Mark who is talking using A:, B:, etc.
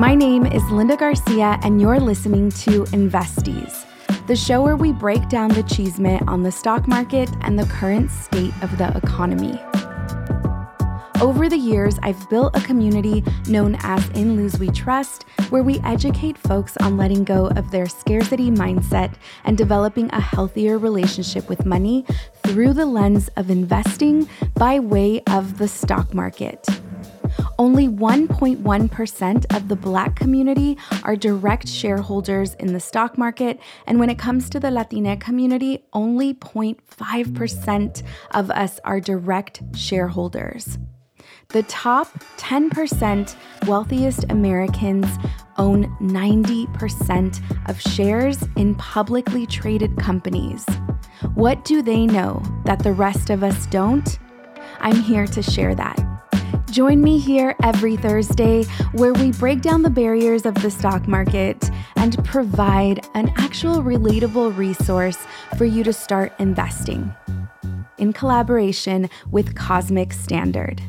A: My name is Linda Garcia, and you're listening to Investies, the show where we break down the chisme on the stock market and the current state of the economy. Over the years, I've built a community known as In Luz We Trust, where we educate folks on letting go of their scarcity mindset and developing a healthier relationship with money through the lens of investing by way of the stock market. Only 1.1% of the Black community are direct shareholders in the stock market, and when it comes to the Latina community, only 0.5% of us are direct shareholders. The top 10% wealthiest Americans own 90% of shares in publicly traded companies. What do they know that the rest of us don't? I'm here to share that. Join me here every Thursday where we break down the barriers of the stock market and provide an actual relatable resource for you to start investing in collaboration with Cosmic Standard.